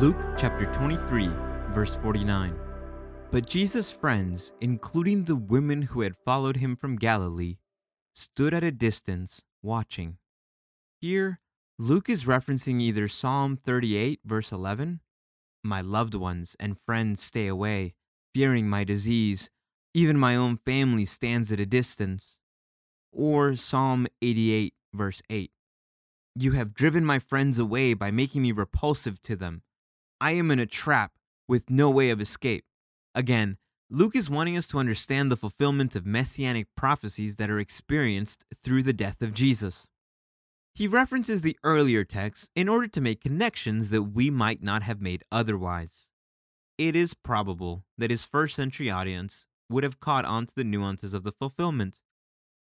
Luke chapter 23, verse 49. But Jesus' friends, including the women who had followed him from Galilee, stood at a distance watching. Here, Luke is referencing either Psalm 38, verse 11, My loved ones and friends stay away, fearing my disease, even my own family stands at a distance, or Psalm 88, verse 8, You have driven my friends away by making me repulsive to them. I am in a trap with no way of escape. Again, Luke is wanting us to understand the fulfillment of messianic prophecies that are experienced through the death of Jesus. He references the earlier texts in order to make connections that we might not have made otherwise. It is probable that his first century audience would have caught on to the nuances of the fulfillment,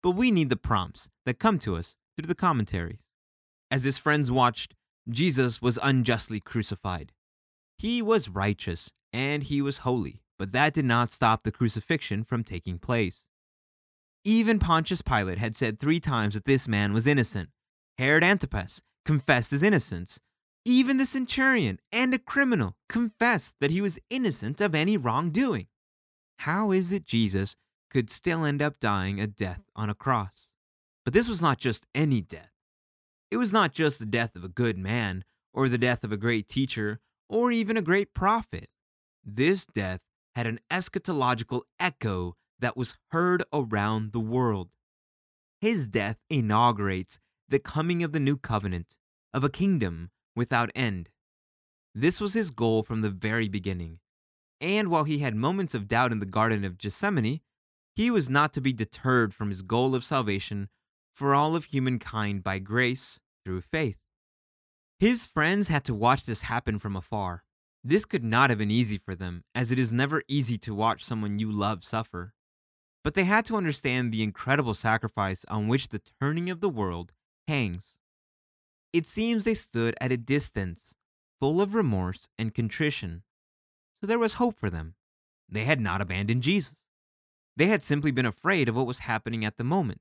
but we need the prompts that come to us through the commentaries. As his friends watched, Jesus was unjustly crucified. He was righteous and he was holy but that did not stop the crucifixion from taking place. Even Pontius Pilate had said three times that this man was innocent. Herod Antipas confessed his innocence. Even the centurion and a criminal confessed that he was innocent of any wrongdoing. How is it Jesus could still end up dying a death on a cross? But this was not just any death. It was not just the death of a good man, or the death of a great teacher, or even a great prophet. This death had an eschatological echo that was heard around the world. His death inaugurates the coming of the new covenant, of a kingdom without end. This was his goal from the very beginning. And while he had moments of doubt in the Garden of Gethsemane, he was not to be deterred from his goal of salvation for all of humankind by grace through faith. His friends had to watch this happen from afar. This could not have been easy for them, as it is never easy to watch someone you love suffer. But they had to understand the incredible sacrifice on which the turning of the world hangs. It seems they stood at a distance, full of remorse and contrition. So there was hope for them. They had not abandoned Jesus. They had simply been afraid of what was happening at the moment.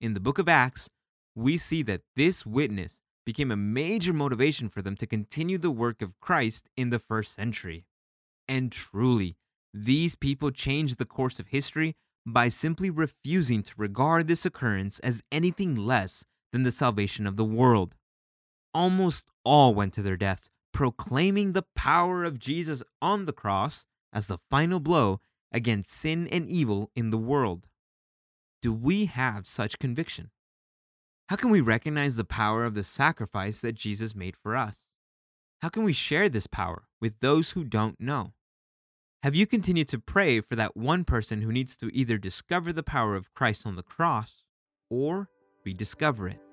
In the book of Acts, we see that this witness became a major motivation for them to continue the work of Christ in the first century. And truly, these people changed the course of history by simply refusing to regard this occurrence as anything less than the salvation of the world. Almost all went to their deaths proclaiming the power of Jesus on the cross as the final blow against sin and evil in the world. Do we have such conviction? How can we recognize the power of the sacrifice that Jesus made for us? How can we share this power with those who don't know? Have you continued to pray for that one person who needs to either discover the power of Christ on the cross or rediscover it?